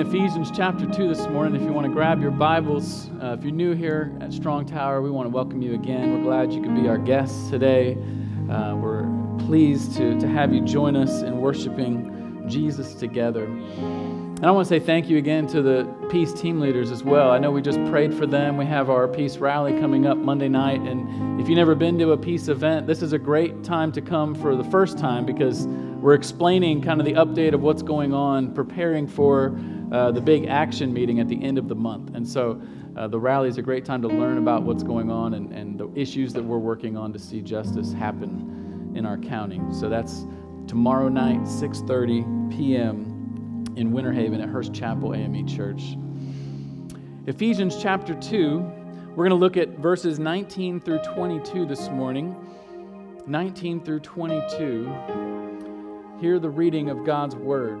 in Ephesians chapter 2 this morning. If you want to grab your Bibles, uh, if you're new here at Strong Tower, we want to welcome you again. We're glad you could be our guests today. Uh, we're pleased to, to have you join us in worshiping Jesus together. And I want to say thank you again to the Peace team leaders as well. I know we just prayed for them. We have our Peace rally coming up Monday night. And if you've never been to a Peace event, this is a great time to come for the first time because we're explaining kind of the update of what's going on, preparing for uh, the big action meeting at the end of the month. And so uh, the rally is a great time to learn about what's going on and, and the issues that we're working on to see justice happen in our county. So that's tomorrow night, 6:30 p.m in Winter Haven at Hurst Chapel AME Church. Ephesians chapter 2, we're going to look at verses 19 through 22 this morning. 19 through 22. Hear the reading of God's word.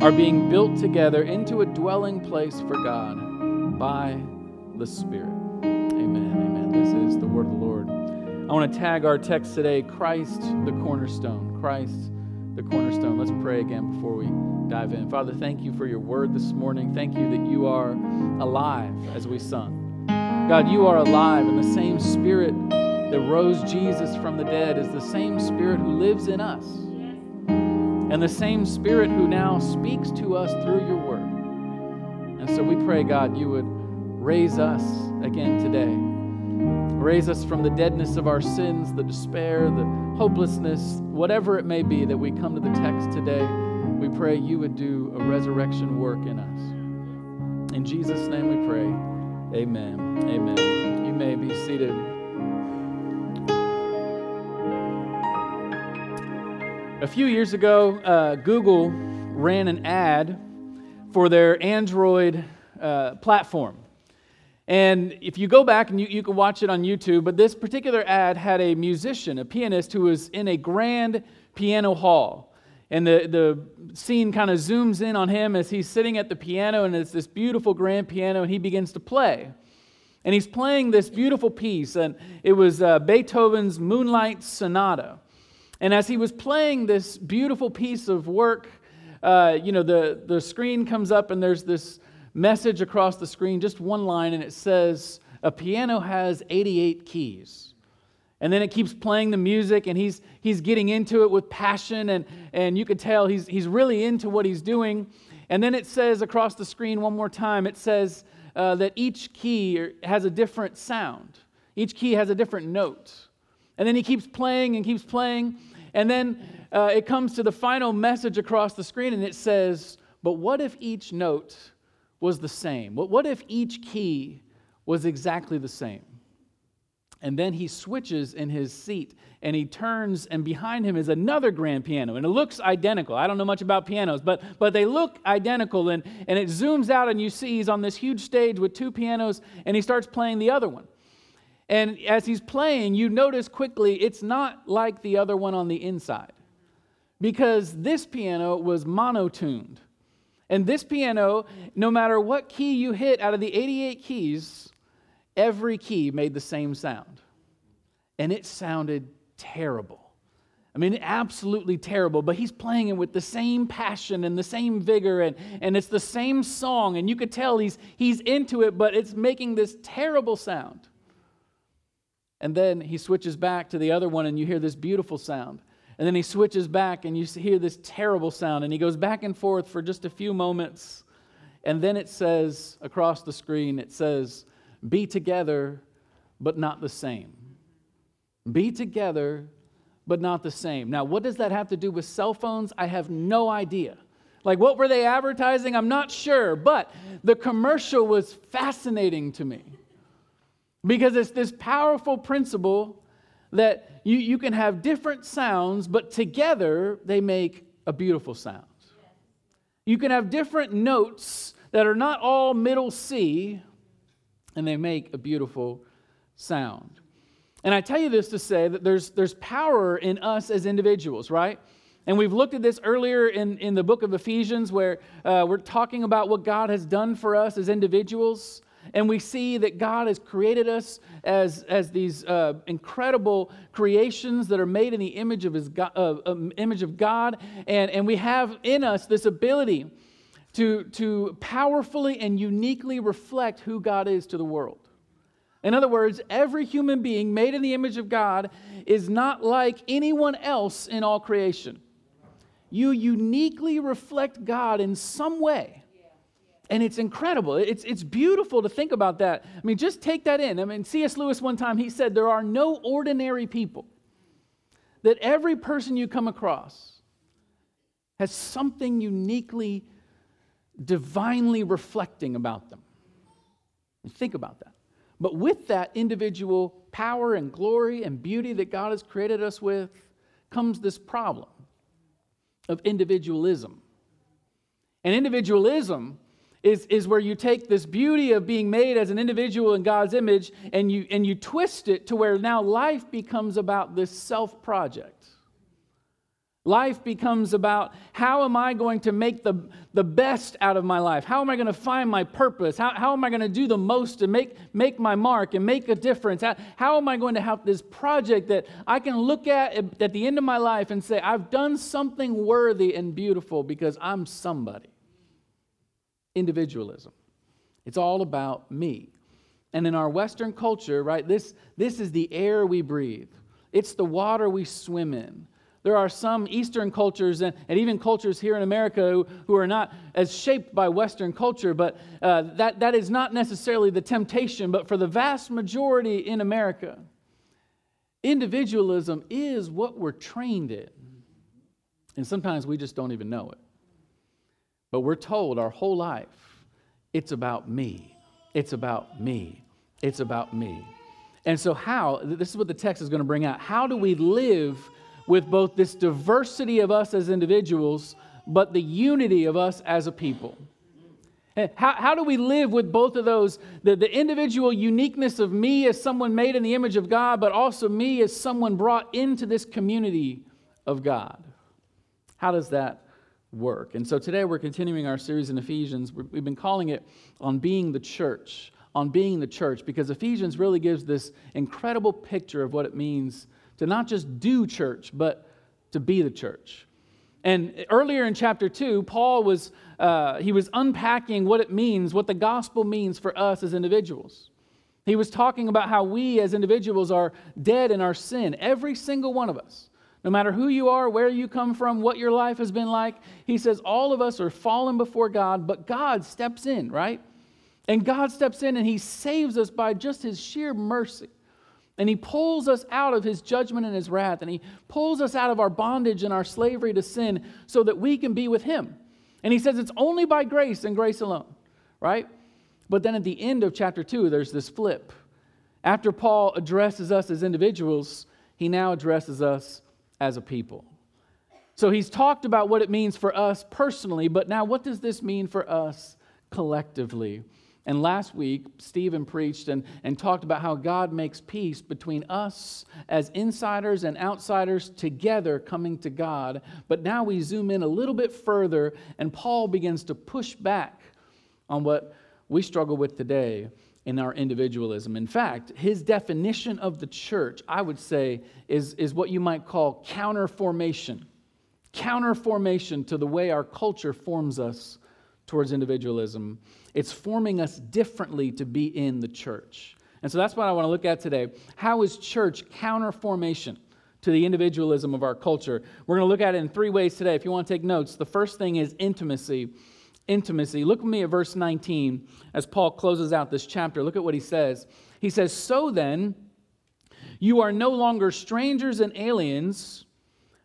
are being built together into a dwelling place for God by the Spirit. Amen. Amen. This is the word of the Lord. I want to tag our text today Christ the cornerstone. Christ the cornerstone. Let's pray again before we dive in. Father, thank you for your word this morning. Thank you that you are alive as we sung. God, you are alive, and the same spirit that rose Jesus from the dead is the same spirit who lives in us. And the same spirit who now speaks to us through your word. And so we pray, God, you would raise us again today. Raise us from the deadness of our sins, the despair, the hopelessness, whatever it may be that we come to the text today we pray you would do a resurrection work in us. In Jesus' name we pray. Amen. Amen. You may be seated. A few years ago, uh, Google ran an ad for their Android uh, platform. And if you go back and you, you can watch it on YouTube, but this particular ad had a musician, a pianist, who was in a grand piano hall. And the, the scene kind of zooms in on him as he's sitting at the piano, and it's this beautiful grand piano, and he begins to play. And he's playing this beautiful piece, and it was uh, Beethoven's Moonlight Sonata. And as he was playing this beautiful piece of work, uh, you know, the, the screen comes up, and there's this message across the screen, just one line, and it says, A piano has 88 keys. And then it keeps playing the music, and he's, he's getting into it with passion, and, and you could tell he's, he's really into what he's doing. And then it says across the screen one more time it says uh, that each key has a different sound, each key has a different note. And then he keeps playing and keeps playing. And then uh, it comes to the final message across the screen, and it says, But what if each note was the same? What, what if each key was exactly the same? And then he switches in his seat and he turns, and behind him is another grand piano. And it looks identical. I don't know much about pianos, but, but they look identical. And, and it zooms out, and you see he's on this huge stage with two pianos, and he starts playing the other one. And as he's playing, you notice quickly it's not like the other one on the inside because this piano was monotuned. And this piano, no matter what key you hit out of the 88 keys, every key made the same sound. And it sounded terrible. I mean, absolutely terrible, but he's playing it with the same passion and the same vigor, and, and it's the same song, and you could tell he's, he's into it, but it's making this terrible sound. And then he switches back to the other one, and you hear this beautiful sound. And then he switches back, and you hear this terrible sound, and he goes back and forth for just a few moments. And then it says across the screen, it says, be together, but not the same. Be together, but not the same. Now, what does that have to do with cell phones? I have no idea. Like, what were they advertising? I'm not sure, but the commercial was fascinating to me because it's this powerful principle that you, you can have different sounds, but together they make a beautiful sound. You can have different notes that are not all middle C, and they make a beautiful sound. And I tell you this to say that there's, there's power in us as individuals, right? And we've looked at this earlier in, in the book of Ephesians, where uh, we're talking about what God has done for us as individuals. And we see that God has created us as, as these uh, incredible creations that are made in the image of, his God, uh, um, image of God. And, and we have in us this ability to, to powerfully and uniquely reflect who God is to the world. In other words, every human being made in the image of God is not like anyone else in all creation. You uniquely reflect God in some way. And it's incredible. It's, it's beautiful to think about that. I mean, just take that in. I mean, C.S. Lewis, one time, he said, There are no ordinary people. That every person you come across has something uniquely, divinely reflecting about them. Think about that. But with that individual power and glory and beauty that God has created us with comes this problem of individualism. And individualism is, is where you take this beauty of being made as an individual in God's image and you, and you twist it to where now life becomes about this self project. Life becomes about how am I going to make the, the best out of my life? How am I going to find my purpose? How, how am I going to do the most to make, make my mark and make a difference? How, how am I going to have this project that I can look at at the end of my life and say, I've done something worthy and beautiful because I'm somebody? Individualism. It's all about me. And in our Western culture, right, this, this is the air we breathe, it's the water we swim in. There are some Eastern cultures and, and even cultures here in America who, who are not as shaped by Western culture, but uh, that, that is not necessarily the temptation. But for the vast majority in America, individualism is what we're trained in. And sometimes we just don't even know it. But we're told our whole life it's about me, it's about me, it's about me. And so, how, this is what the text is going to bring out. How do we live with both this diversity of us as individuals, but the unity of us as a people. Eh, how, how do we live with both of those? The, the individual uniqueness of me as someone made in the image of God, but also me as someone brought into this community of God. How does that work? And so today we're continuing our series in Ephesians. We've been calling it On Being the Church, on being the church, because Ephesians really gives this incredible picture of what it means to not just do church, but to be the church. And earlier in chapter 2, Paul was, uh, he was unpacking what it means, what the gospel means for us as individuals. He was talking about how we as individuals are dead in our sin, every single one of us. No matter who you are, where you come from, what your life has been like, he says all of us are fallen before God, but God steps in, right? And God steps in and he saves us by just his sheer mercy. And he pulls us out of his judgment and his wrath, and he pulls us out of our bondage and our slavery to sin so that we can be with him. And he says it's only by grace and grace alone, right? But then at the end of chapter 2, there's this flip. After Paul addresses us as individuals, he now addresses us as a people. So he's talked about what it means for us personally, but now what does this mean for us collectively? And last week, Stephen preached and, and talked about how God makes peace between us as insiders and outsiders together coming to God. But now we zoom in a little bit further, and Paul begins to push back on what we struggle with today in our individualism. In fact, his definition of the church, I would say, is, is what you might call counter formation. Counter formation to the way our culture forms us towards individualism. It's forming us differently to be in the church. And so that's what I want to look at today. How is church counter formation to the individualism of our culture? We're going to look at it in three ways today. If you want to take notes, the first thing is intimacy. Intimacy. Look with me at verse 19 as Paul closes out this chapter. Look at what he says. He says, So then, you are no longer strangers and aliens,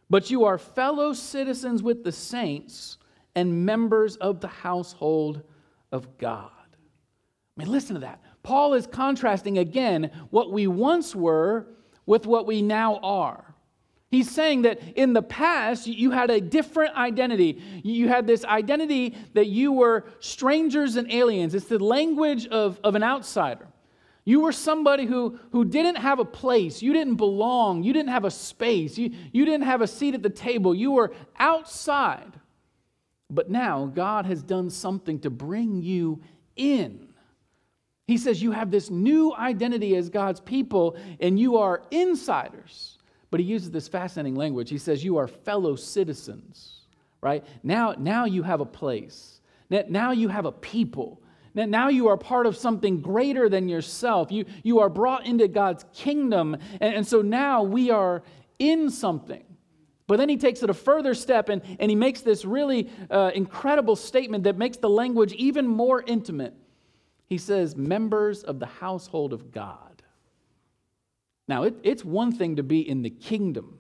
but you are fellow citizens with the saints and members of the household of God. I mean, listen to that. Paul is contrasting again what we once were with what we now are. He's saying that in the past, you had a different identity. You had this identity that you were strangers and aliens. It's the language of, of an outsider. You were somebody who, who didn't have a place. You didn't belong. You didn't have a space. You, you didn't have a seat at the table. You were outside. But now God has done something to bring you in. He says you have this new identity as God's people and you are insiders. But he uses this fascinating language. He says you are fellow citizens, right? Now, now you have a place. Now you have a people. Now you are part of something greater than yourself. You, you are brought into God's kingdom. And, and so now we are in something. But then he takes it a further step and, and he makes this really uh, incredible statement that makes the language even more intimate. He says, members of the household of God. Now, it, it's one thing to be in the kingdom,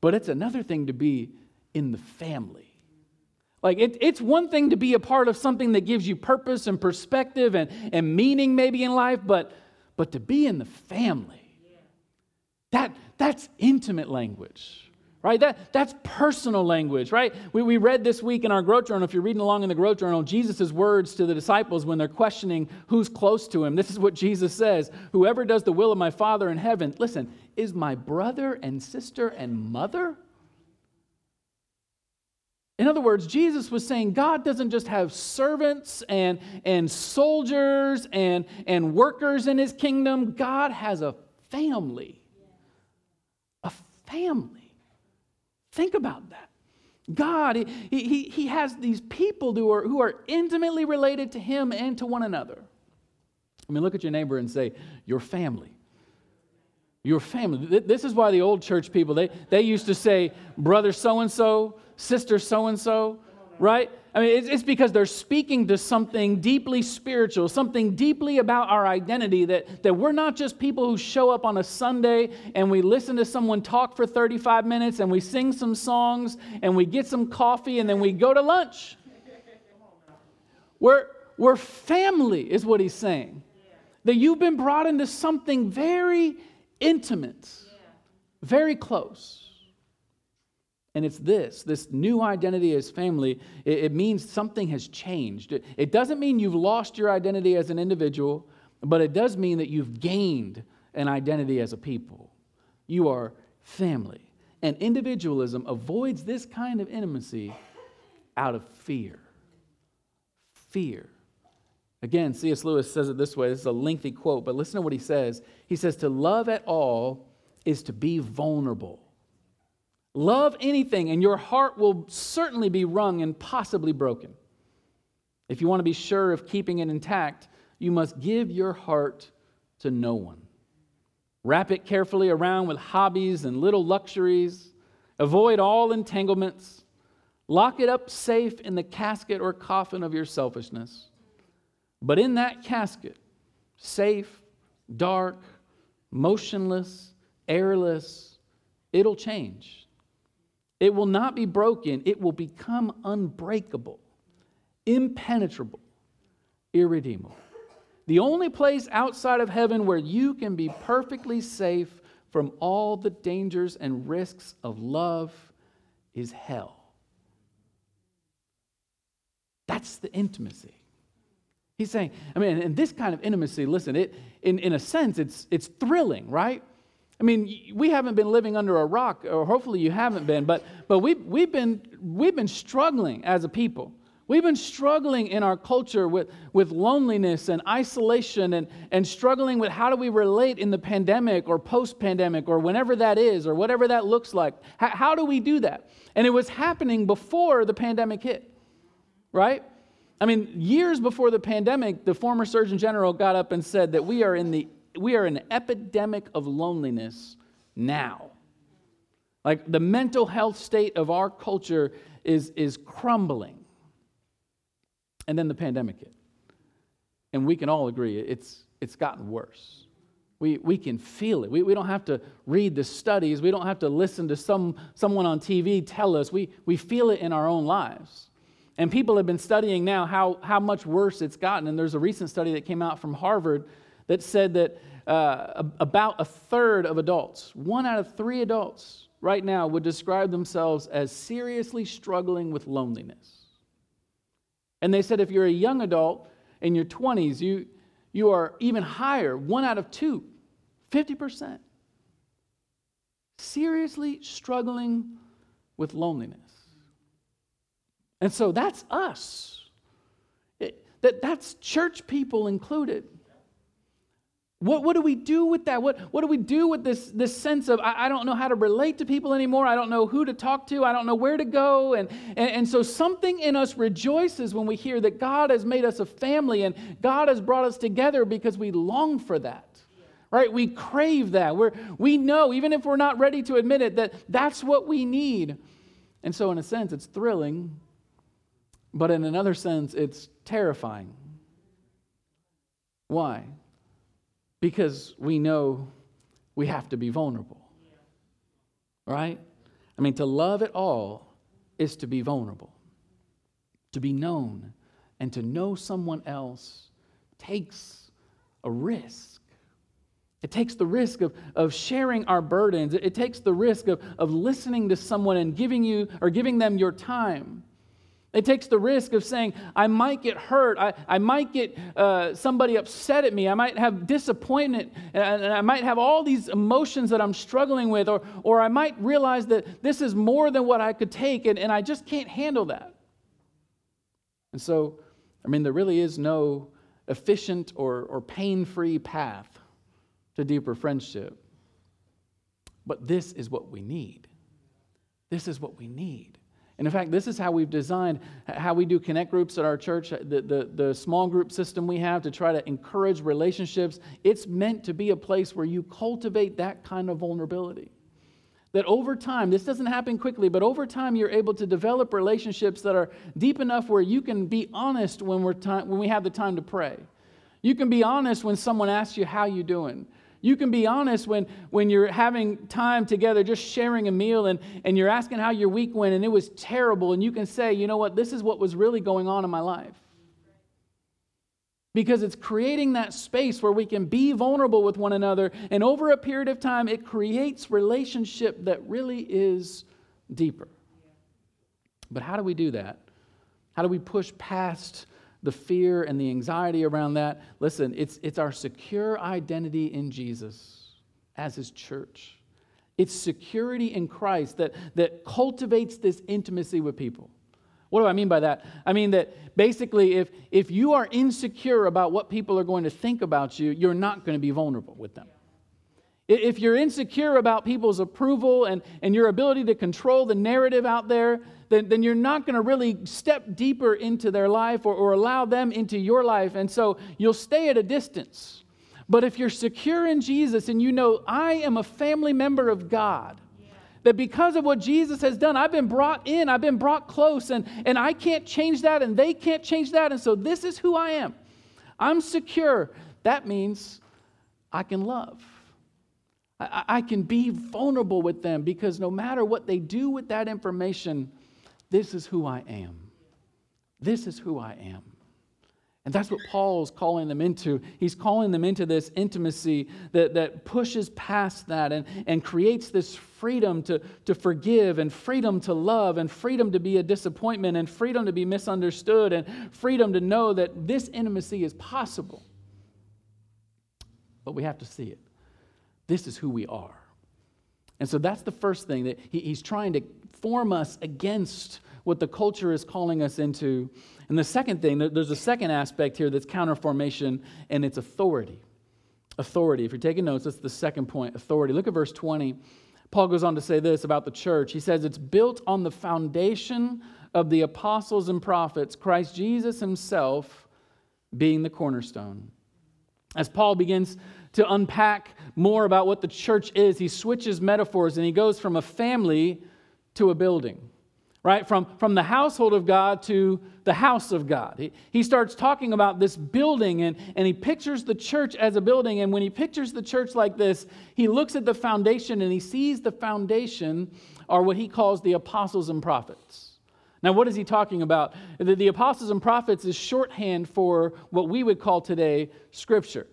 but it's another thing to be in the family. Like, it, it's one thing to be a part of something that gives you purpose and perspective and, and meaning maybe in life, but, but to be in the family, that, that's intimate language right? That, that's personal language, right? We, we read this week in our growth journal, if you're reading along in the growth journal, Jesus' words to the disciples when they're questioning who's close to him. This is what Jesus says Whoever does the will of my Father in heaven, listen, is my brother and sister and mother? In other words, Jesus was saying God doesn't just have servants and, and soldiers and, and workers in his kingdom, God has a family. A family. Think about that. God, he, he, he has these people who are, who are intimately related to him and to one another. I mean, look at your neighbor and say, Your family. Your family. This is why the old church people, they, they used to say, Brother so and so, sister so and so, right? I mean, it's, because they're speaking to something deeply spiritual, something deeply about our identity that, that we're not just people who show up on a Sunday and we listen to someone talk for 35 minutes and we sing some songs and we get some coffee and then we go to lunch. We're, we're family, is what he's saying. That you've been brought into something very intimate, very close. And it's this this new identity as family, it, it means something has changed. It, it doesn't mean you've lost your identity as an individual, but it does mean that you've gained an identity as a people. You are family. And individualism avoids this kind of intimacy out of fear. Fear. Again, C.S. Lewis says it this way. This is a lengthy quote, but listen to what he says. He says, To love at all is to be vulnerable. Love anything, and your heart will certainly be wrung and possibly broken. If you want to be sure of keeping it intact, you must give your heart to no one. Wrap it carefully around with hobbies and little luxuries. Avoid all entanglements. Lock it up safe in the casket or coffin of your selfishness. But in that casket, safe, dark, motionless, airless, it'll change. It will not be broken, it will become unbreakable, impenetrable, irredeemable. The only place outside of heaven where you can be perfectly safe from all the dangers and risks of love is hell. That's the intimacy. He's saying, I mean, and this kind of intimacy, listen, it, in, in a sense, it's, it's thrilling, right? I mean, we haven't been living under a rock, or hopefully you haven't been, but, but we've, we've, been, we've been struggling as a people. We've been struggling in our culture with, with loneliness and isolation and, and struggling with how do we relate in the pandemic or post pandemic or whenever that is or whatever that looks like. How, how do we do that? And it was happening before the pandemic hit, right? I mean, years before the pandemic, the former Surgeon General got up and said that we are in the we are an epidemic of loneliness now. Like the mental health state of our culture is, is crumbling. And then the pandemic hit. And we can all agree it's, it's gotten worse. We, we can feel it. We, we don't have to read the studies. We don't have to listen to some, someone on TV tell us. We, we feel it in our own lives. And people have been studying now how, how much worse it's gotten. And there's a recent study that came out from Harvard that said that uh, about a third of adults, one out of three adults, right now would describe themselves as seriously struggling with loneliness. And they said if you're a young adult in your 20s, you, you are even higher, one out of two, 50%. Seriously struggling with loneliness. And so that's us. It, that, that's church people included. What, what do we do with that? What, what do we do with this, this sense of, I, I, don't know how to relate to people anymore. I don't know who to talk to. I don't know where to go. And, and, and so something in us rejoices when we hear that God has made us a family and God has brought us together because we long for that. Right? We crave that. We're, we know, even if we're not ready to admit it, that that's what we need. And so, in a sense, it's thrilling, but in another sense, it's terrifying. Why? Because we know we have to be vulnerable. Right? I mean, to love at all is to be vulnerable. To be known and to know someone else takes a risk. It takes the risk of, of sharing our burdens. It, takes the risk of, of listening to someone and giving you or giving them your time. It takes the risk of saying, I might get hurt. I, I might get uh, somebody upset at me. I might have disappointment. And, and I might have all these emotions that I'm struggling with. Or, or I might realize that this is more than what I could take, and, and I just can't handle that. And so, I mean, there really is no efficient or, or pain free path to deeper friendship. But this is what we need. This is what we need. And in fact, this is how we've designed how we do connect groups at our church, the, the, the, small group system we have to try to encourage relationships. It's meant to be a place where you cultivate that kind of vulnerability. That over time, this doesn't happen quickly, but over time, you're able to develop relationships that are deep enough where you can be honest when, we're time, when we have the time to pray. You can be honest when someone asks you, How you doing? You can be honest when, when you're having time together, just sharing a meal, and, and you're asking how your week went, and it was terrible. And you can say, you know what, this is what was really going on in my life. Because it's creating that space where we can be vulnerable with one another. And over a period of time, it creates relationship that really is deeper. But how do we do that? How do we push past the fear and the anxiety around that. Listen, it's, it's our secure identity in Jesus as his church. It's security in Christ that, that cultivates this intimacy with people. What do I mean by that? I mean that basically, if, if you are insecure about what people are going to think about you, you're not going to be vulnerable with them. If you're insecure about people's approval and, and your ability to control the narrative out there, then, then you're not going to really step deeper into their life or, or allow them into your life. And so you'll stay at a distance. But if you're secure in Jesus and you know, I am a family member of God, that because of what Jesus has done, I've been brought in, I've been brought close, and, and I can't change that, and they can't change that. And so this is who I am. I'm secure. That means I can love. I, I can be vulnerable with them because no matter what they do with that information, this is who I am. This is who I am. And that's what Paul's calling them into. He's calling them into this intimacy that, that pushes past that and, and creates this freedom to, to forgive and freedom to love and freedom to be a disappointment and freedom to be misunderstood and freedom to know that this intimacy is possible. But we have to see it. This is who we are. And so that's the first thing that he, he's trying to form us against what the culture is calling us into. And the second thing, there's a second aspect here that's counterformation, and it's authority. Authority. If you're taking notes, that's the second point authority. Look at verse 20. Paul goes on to say this about the church. He says, It's built on the foundation of the apostles and prophets, Christ Jesus himself being the cornerstone. As Paul begins to unpack more about what the church is, he switches metaphors and he goes from a family to a building, right? From, from the household of God to the house of God. He, he starts talking about this building and, and he pictures the church as a building. And when he pictures the church like this, he looks at the foundation and he sees the foundation are what he calls the apostles and prophets. Now, what is he talking about? The, the apostles and prophets is shorthand for what we would call today scripture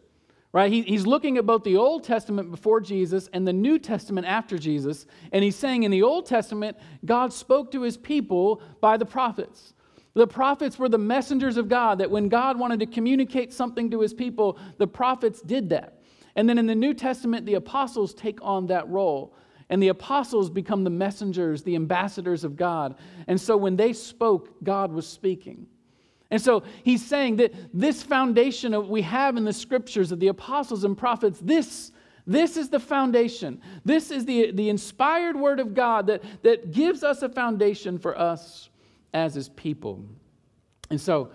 right? He, he's looking at both the Old Testament before Jesus and the New Testament after Jesus. And he's saying in the Old Testament, God spoke to his people by the prophets. The prophets were the messengers of God, that when God wanted to communicate something to his people, the prophets did that. And then in the New Testament, the apostles take on that role. And the apostles become the messengers, the ambassadors of God. And so when they spoke, God was speaking. And so he's saying that this foundation that we have in the scriptures of the apostles and prophets, this, this is the foundation. This is the, the inspired word of God that, that gives us a foundation for us as his people. And so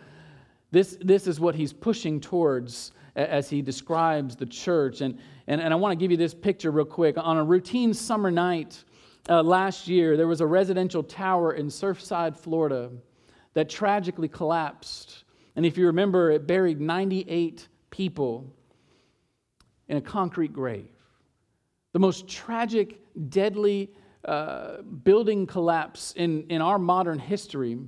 this, this is what he's pushing towards as he describes the church. And, and, and I want to give you this picture real quick. On a routine summer night uh, last year, there was a residential tower in Surfside, Florida, that tragically collapsed. And if you remember, it buried 98 people in a concrete grave. The most tragic, deadly uh, building collapse in, in our modern history.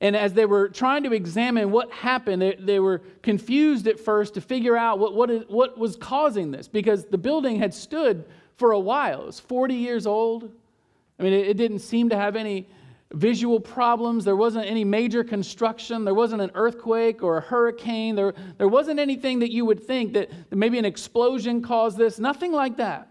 And as they were trying to examine what happened, they, they were confused at first to figure out what, what, is, what was causing this because the building had stood for a while. It was 40 years old. I mean, it, it didn't seem to have any visual problems. There wasn't any major construction. There wasn't an earthquake or a hurricane. There, there wasn't anything that you would think that, that maybe an explosion caused this. Nothing like that.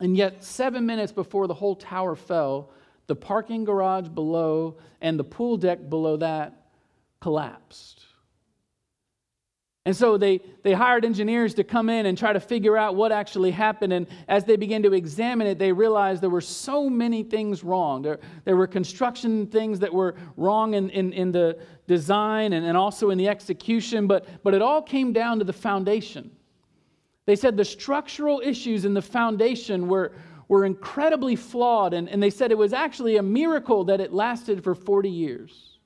And yet, seven minutes before the whole tower fell, the parking garage below and the pool deck below that collapsed. And so they, they hired engineers to come in and try to figure out what actually happened. And as they began to examine it, they realized there were so many things wrong. There, there were construction things that were wrong in, in, in the design and, and also in the execution, but, but it all came down to the foundation. They said the structural issues in the foundation were, were incredibly flawed, and, and they said it was actually a miracle that it lasted for 40 years,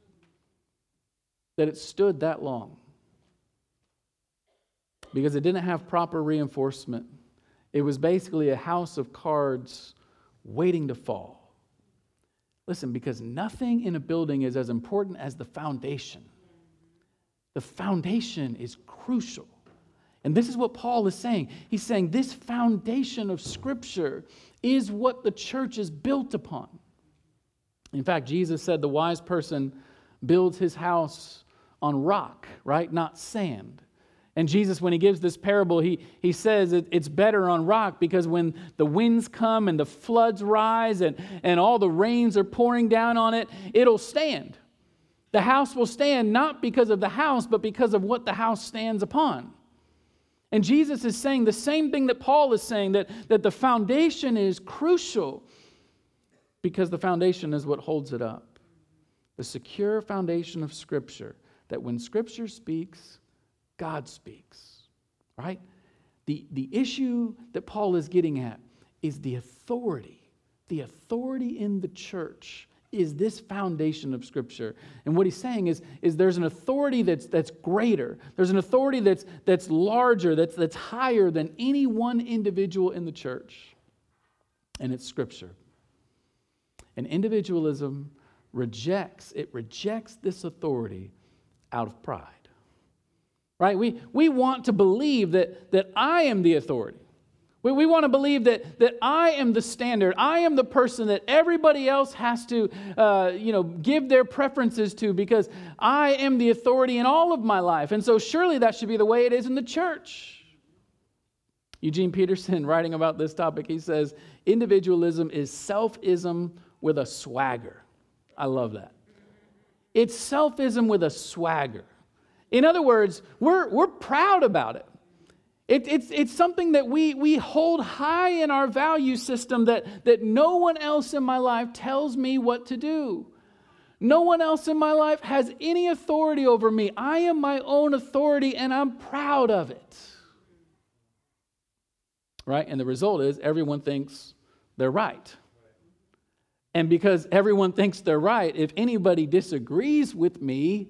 that it stood that long. Because it didn't have proper reinforcement. It was basically a house of cards waiting to fall. Listen, because nothing in a building is as important as the foundation. The foundation is crucial. And this is what Paul is saying. He's saying this foundation of Scripture is what the church is built upon. In fact, Jesus said the wise person builds his house on rock, right? Not sand. And Jesus, when he gives this parable, he, he says it, it's better on rock because when the winds come and the floods rise and, and all the rains are pouring down on it, it'll stand. The house will stand not because of the house, but because of what the house stands upon. And Jesus is saying the same thing that Paul is saying that, that the foundation is crucial because the foundation is what holds it up. The secure foundation of Scripture, that when Scripture speaks, God speaks, right? The, the issue that Paul is getting at is the authority, the authority in the church is this foundation of Scripture. And what he's saying is, is there's an authority that's, that's greater, there's an authority that's, that's larger, that's, that's higher than any one individual in the church, and it's Scripture. And individualism rejects, it rejects this authority out of pride. Right? We, we want to believe that, that I am the authority. We, we want to believe that, that I am the standard. I am the person that everybody else has to uh, you know, give their preferences to because I am the authority in all of my life. And so surely that should be the way it is in the church. Eugene Peterson, writing about this topic, he says, individualism is selfism with a swagger. I love that. It's selfism with a swagger. In other words, we're, we're proud about it. It, it's, it's something that we, we hold high in our value system that, that no one else in my life tells me what to do. No one else in my life has any authority over me. I am my own authority and I'm proud of it. Right? And the result is everyone thinks they're right. And because everyone thinks they're right, if anybody disagrees with me,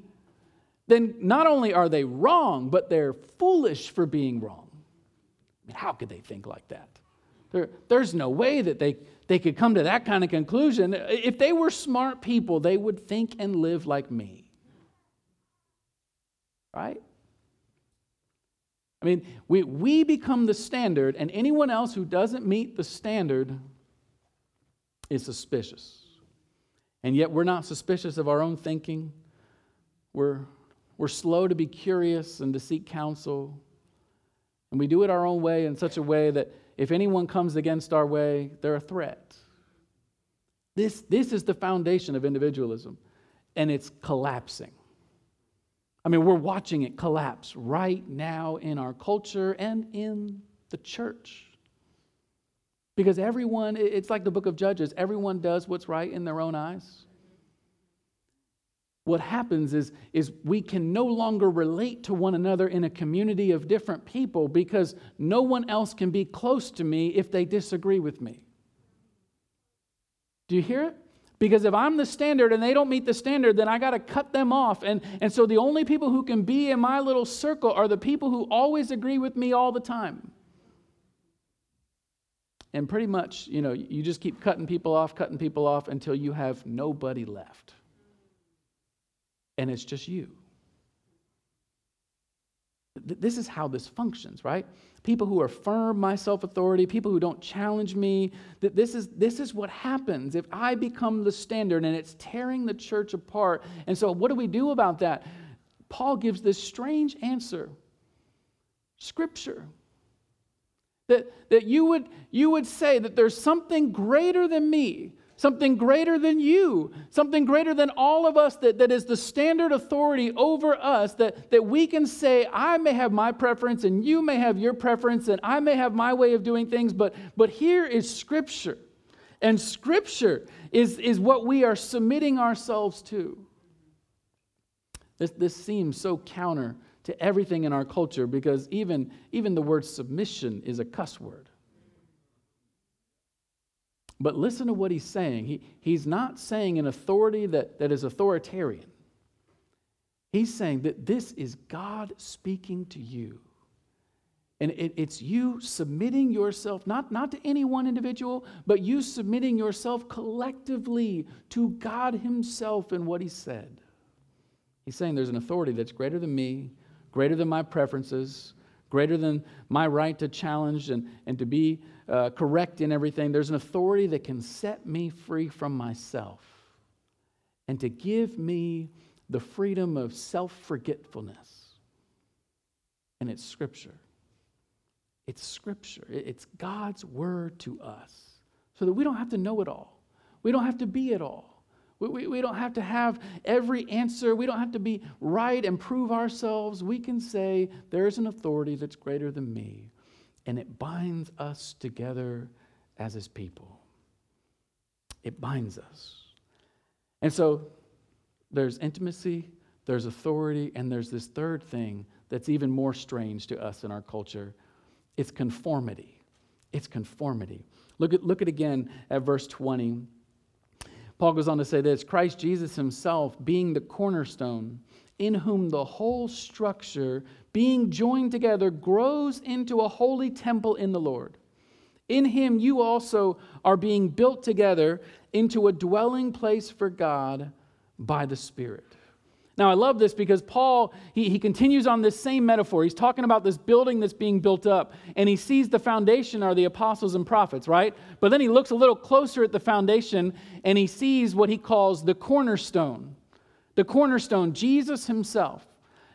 then not only are they wrong, but they're foolish for being wrong. Mean, how could they think like that? There, there's no way that they, they could come to that kind of conclusion. If they were smart people, they would think and live like me. Right? I mean, we, we become the standard, and anyone else who doesn't meet the standard is suspicious. And yet, we're not suspicious of our own thinking. We're, we're slow to be curious and to seek counsel. And we do it our own way in such a way that if anyone comes against our way, they're a threat. This, this is the foundation of individualism, and it's collapsing. I mean, we're watching it collapse right now in our culture and in the church. Because everyone, it's like the book of Judges, everyone does what's right in their own eyes. What happens is, is we can no longer relate to one another in a community of different people because no one else can be close to me if they disagree with me. Do you hear it? Because if I'm the standard and they don't meet the standard, then I got to cut them off. And, and so the only people who can be in my little circle are the people who always agree with me all the time. And pretty much, you know, you just keep cutting people off, cutting people off until you have nobody left. And it's just you. This is how this functions, right? People who affirm my self authority, people who don't challenge me. This is, this is what happens if I become the standard and it's tearing the church apart. And so, what do we do about that? Paul gives this strange answer Scripture. That, that you, would, you would say that there's something greater than me, something greater than you, something greater than all of us that, that is the standard authority over us, that, that we can say, I may have my preference and you may have your preference and I may have my way of doing things, but, but here is Scripture. And Scripture is, is what we are submitting ourselves to. This, this seems so counter to everything in our culture because even, even the word submission is a cuss word. But listen to what he's saying. He, he's not saying an authority that, that is authoritarian. He's saying that this is God speaking to you. And it, it's you submitting yourself, not, not to any one individual, but you submitting yourself collectively to God Himself and what He said. He's saying there's an authority that's greater than me, greater than my preferences, greater than my right to challenge and, and to be uh, correct in everything. There's an authority that can set me free from myself and to give me the freedom of self forgetfulness. And it's Scripture. It's Scripture. It's God's word to us so that we don't have to know it all. We don't have to be it all. We, we, we, don't have to have every answer. We don't have to be right and prove ourselves. We can say, there's an authority that's greater than me, and it binds us together as his people. It binds us. And so there's intimacy, there's authority, and there's this third thing that's even more strange to us in our culture it's conformity. It's conformity. Look at, look at again at verse 20. Paul goes on to say this Christ Jesus himself being the cornerstone, in whom the whole structure, being joined together, grows into a holy temple in the Lord. In him you also are being built together into a dwelling place for God by the Spirit. Now, I love this because Paul, he, he continues on this same metaphor. He's talking about this building that's being built up, and he sees the foundation are the apostles and prophets, right? But then he looks a little closer at the foundation, and he sees what he calls the cornerstone. The cornerstone, Jesus himself.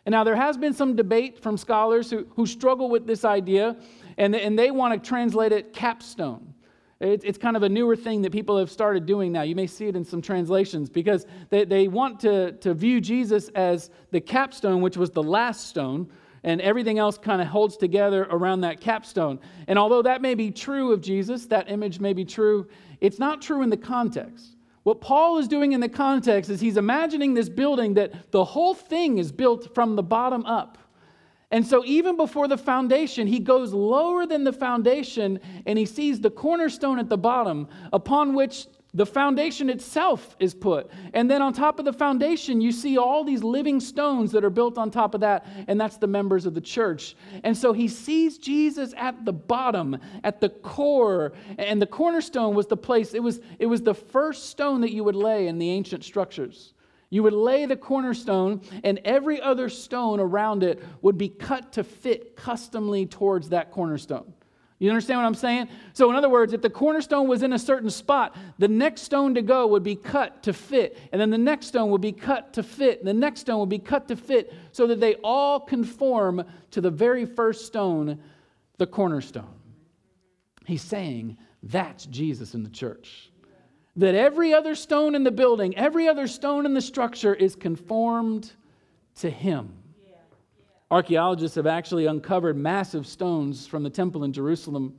And now there has been some debate from scholars who, who struggle with this idea, and, and they want to translate it capstone. It's kind of a newer thing that people have started doing now. You may see it in some translations because they, they want to, to view Jesus as the capstone, which was the last stone, and everything else kind of holds together around that capstone. And although that may be true of Jesus, that image may be true, it's not true in the context. What Paul is doing in the context is he's imagining this building that the whole thing is built from the bottom up. And so, even before the foundation, he goes lower than the foundation and he sees the cornerstone at the bottom upon which the foundation itself is put. And then on top of the foundation, you see all these living stones that are built on top of that, and that's the members of the church. And so he sees Jesus at the bottom, at the core, and the cornerstone was the place, it was, it was the first stone that you would lay in the ancient structures. You would lay the cornerstone, and every other stone around it would be cut to fit customly towards that cornerstone. You understand what I'm saying? So, in other words, if the cornerstone was in a certain spot, the next stone to go would be cut to fit, and then the next stone would be cut to fit, and the next stone would be cut to fit, so that they all conform to the very first stone, the cornerstone. He's saying that's Jesus in the church. That every other stone in the building, every other stone in the structure is conformed to Him. Archaeologists have actually uncovered massive stones from the temple in Jerusalem.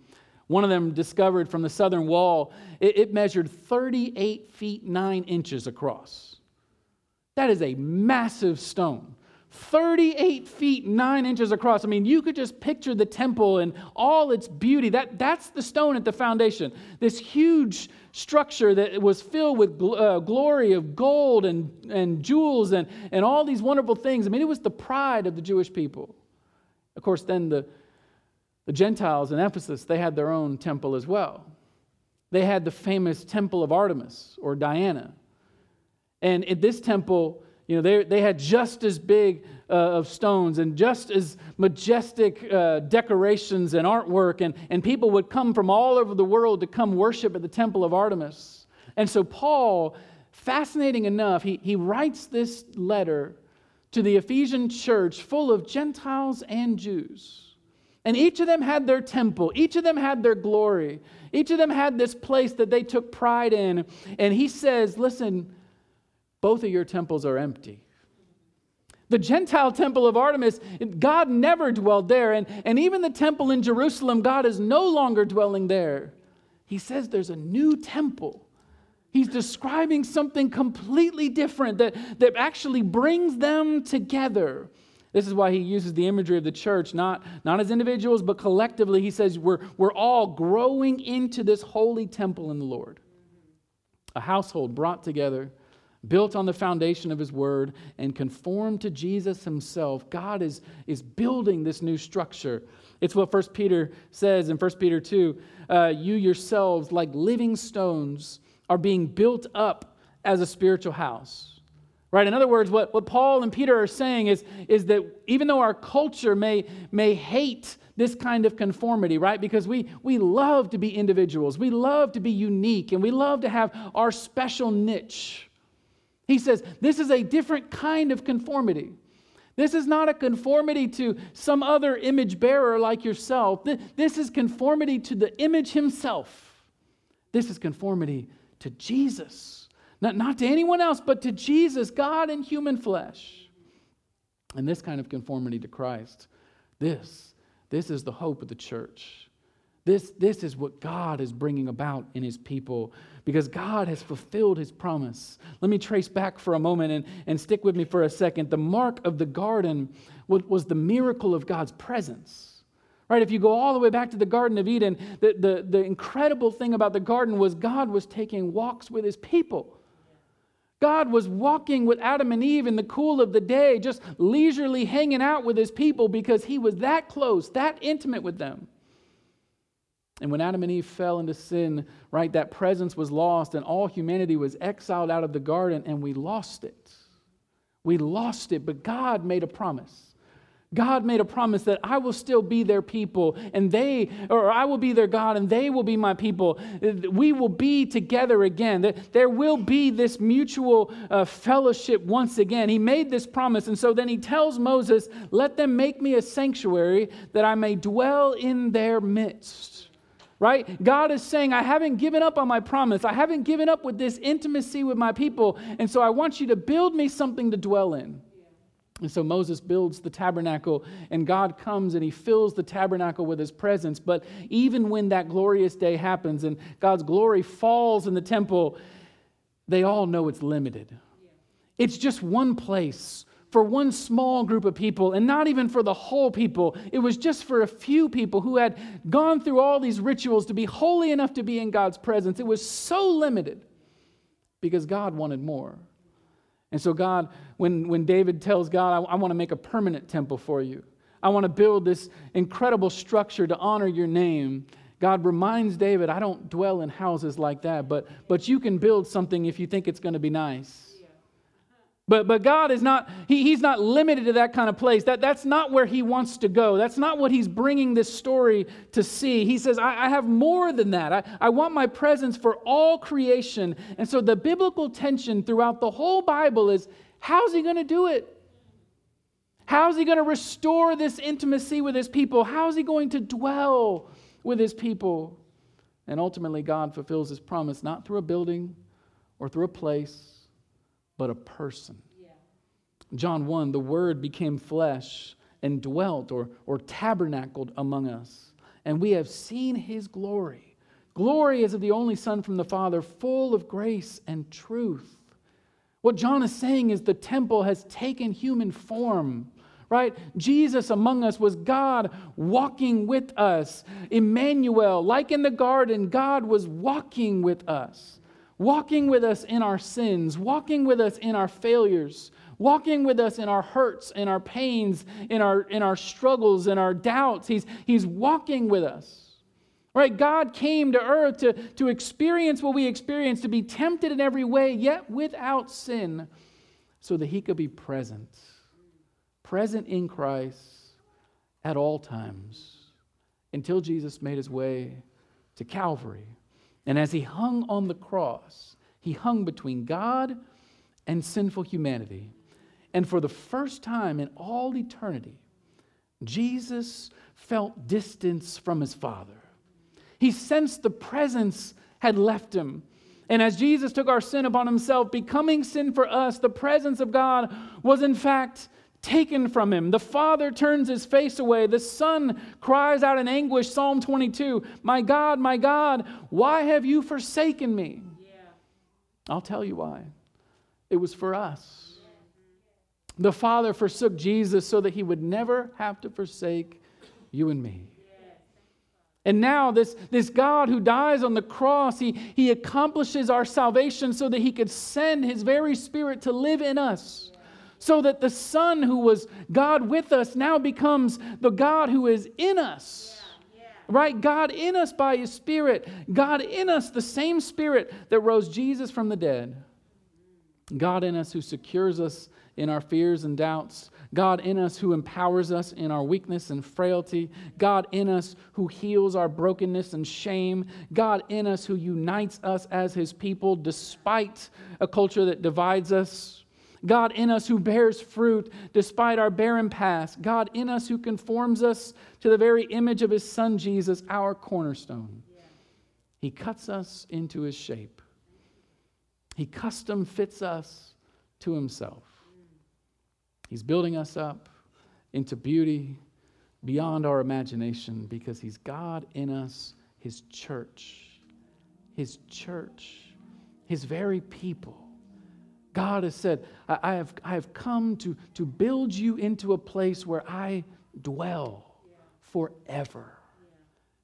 One of them discovered from the southern wall, it, it measured 38 feet 9 inches across. That is a massive stone. 38 feet 9 inches across. I mean, you could just picture the temple and all its beauty. That, that's the stone at the foundation. This huge structure that was filled with gl- uh, glory of gold and, and jewels and, and all these wonderful things. I mean, it was the pride of the Jewish people. Of course, then the, the Gentiles in Ephesus, they had their own temple as well. They had the famous temple of Artemis or Diana. And in this temple, you know, they, they had just as big uh, of stones and just as majestic uh, decorations and artwork, and, and people would come from all over the world to come worship at the temple of Artemis. And so, Paul, fascinating enough, he, he writes this letter to the Ephesian church full of Gentiles and Jews. And each of them had their temple, each of them had their glory, each of them had this place that they took pride in. And he says, Listen, both of your temples are empty. The Gentile temple of Artemis, God never dwelled there. And, and even the temple in Jerusalem, God is no longer dwelling there. He says there's a new temple. He's describing something completely different that, that actually brings them together. This is why he uses the imagery of the church, not, not as individuals, but collectively. He says we're, we're all growing into this holy temple in the Lord. A household brought together built on the foundation of his word and conformed to jesus himself god is, is building this new structure it's what 1 peter says in 1 peter 2 uh, you yourselves like living stones are being built up as a spiritual house right in other words what, what paul and peter are saying is, is that even though our culture may, may hate this kind of conformity, right? Because we, we love to be individuals, we love to be unique, and we love to have our special niche. He says this is a different kind of conformity. This is not a conformity to some other image bearer like yourself. This is conformity to the image himself. This is conformity to Jesus. Not, not to anyone else, but to Jesus, God in human flesh. And this kind of conformity to Christ, this, this is the hope of the church. This, this is what God is bringing about in his people because God has fulfilled his promise. Let me trace back for a moment and, and stick with me for a second. The mark of the garden was, was the miracle of God's presence. Right? If you go all the way back to the Garden of Eden, the, the, the incredible thing about the garden was God was taking walks with his people. God was walking with Adam and Eve in the cool of the day, just leisurely hanging out with his people because he was that close, that intimate with them. And when Adam and Eve fell into sin, right, that presence was lost and all humanity was exiled out of the garden and we lost it. We lost it, but God made a promise. God made a promise that I will still be their people and they, or I will be their God and they will be my people. We will be together again. There will be this mutual uh, fellowship once again. He made this promise. And so then he tells Moses, Let them make me a sanctuary that I may dwell in their midst right? God is saying, I haven't given up on my promise. I haven't given up with this intimacy with my people. And so I want you to build me something to dwell in. And so Moses builds the tabernacle, and God comes and he fills the tabernacle with his presence. But even when that glorious day happens and God's glory falls in the temple, they all know it's limited. It's just one place for one small group of people and not even for the whole people. It was just for a few people who had gone through all these rituals to be holy enough to be in God's presence. It was so limited because God wanted more. And so, God, when, when David tells God, I, I want to make a permanent temple for you, I want to build this incredible structure to honor your name. God reminds David, I don't dwell in houses like that, but, but you can build something if you think it's going to be nice. But, but God is not, he, He's not limited to that kind of place. That, that's not where He wants to go. That's not what He's bringing this story to see. He says, I, I have more than that. I, I want my presence for all creation. And so the biblical tension throughout the whole Bible is how's He going to do it? How's He going to restore this intimacy with His people? How's He going to dwell with His people? And ultimately, God fulfills His promise not through a building or through a place but a person. Yeah. John 1 the Word became flesh and dwelt or, or tabernacled among us, and we have seen his glory. Glory as of the only Son from the Father, full of grace and truth. What John is saying is the temple has taken human form right? Jesus among us was God walking with us. Emmanuel, like in the garden, God was walking with us walking with us in our sins, walking with us in our failures, walking with us in our hurts, in our pains, in our, in our struggles, in our doubts. He's, he's walking with us. Right? God came to earth to, to experience what we experience, to be tempted in every way, yet without sin, so that he could be present. Present in Christ at all times until Jesus made his way to Calvary and as he hung on the cross, he hung between God and sinful humanity. And for the first time in all eternity, Jesus felt distance from his Father. He sensed the presence had left him. And as Jesus took our sin upon himself, becoming sin for us, the presence of God was in fact taken from him. The father turns his face away. The son cries out in anguish, Psalm 22, My God, my God, why have you forsaken me? Yeah. I'll tell you why. It was for us. The father forsook Jesus so that he would never have to forsake you and me. And now, this, this God who dies on the cross, he, he accomplishes our salvation so that he could send his very spirit to live in us so that the Son who was God with us now becomes the God who is in us. Yeah, yeah. Right? God in us by His Spirit. God in us, the same Spirit that rose Jesus from the dead. God in us who secures us in our fears and doubts. God in us who empowers us in our weakness and frailty. God in us who heals our brokenness and shame. God in us who unites us as His people despite a culture that divides us God in us who bears fruit despite our barren past. God in us who conforms us to the very image of his son Jesus, our cornerstone. He cuts us into his shape. He custom fits us to himself. He's building us up into beauty beyond our imagination because he's God in us, his church, his church, his very people. God has said, I have, I have come to, to build you into a place where I dwell forever.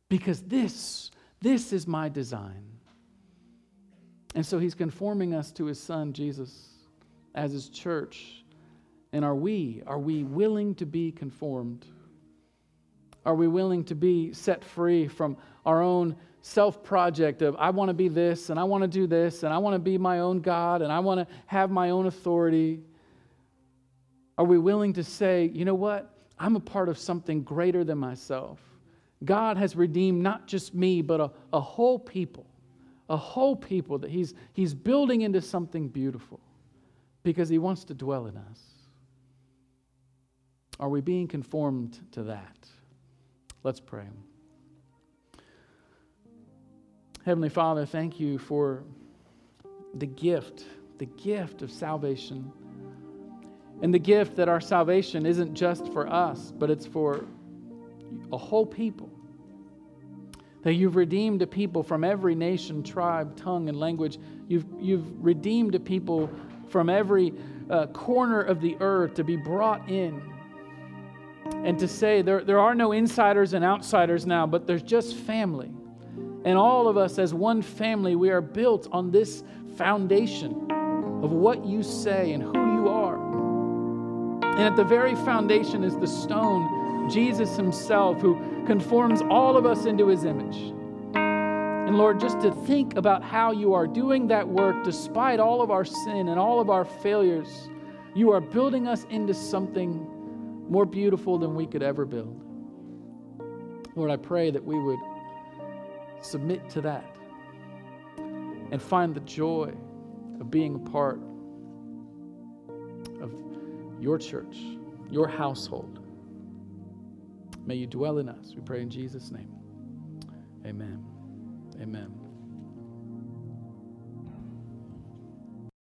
Because this, this is my design. And so he's conforming us to his son, Jesus, as his church. And are we, are we willing to be conformed? Are we willing to be set free from our own self project of I want to be this and I want to do this and I want to be my own God and I want to have my own authority? Are we willing to say, you know what? I'm a part of something greater than myself. God has redeemed not just me, but a, a whole people, a whole people that he's, he's building into something beautiful because He wants to dwell in us. Are we being conformed to that? Let's pray. Heavenly Father, thank you for the gift, the gift of salvation. And the gift that our salvation isn't just for us, but it's for a whole people. That you've redeemed a people from every nation, tribe, tongue, and language. You've, you've redeemed a people from every uh, corner of the earth to be brought in. And to say there, there are no insiders and outsiders now, but there's just family. And all of us, as one family, we are built on this foundation of what you say and who you are. And at the very foundation is the stone, Jesus Himself, who conforms all of us into His image. And Lord, just to think about how you are doing that work despite all of our sin and all of our failures, You are building us into something more beautiful than we could ever build. Lord, I pray that we would submit to that and find the joy of being a part of your church, your household. May you dwell in us. We pray in Jesus' name. Amen. Amen.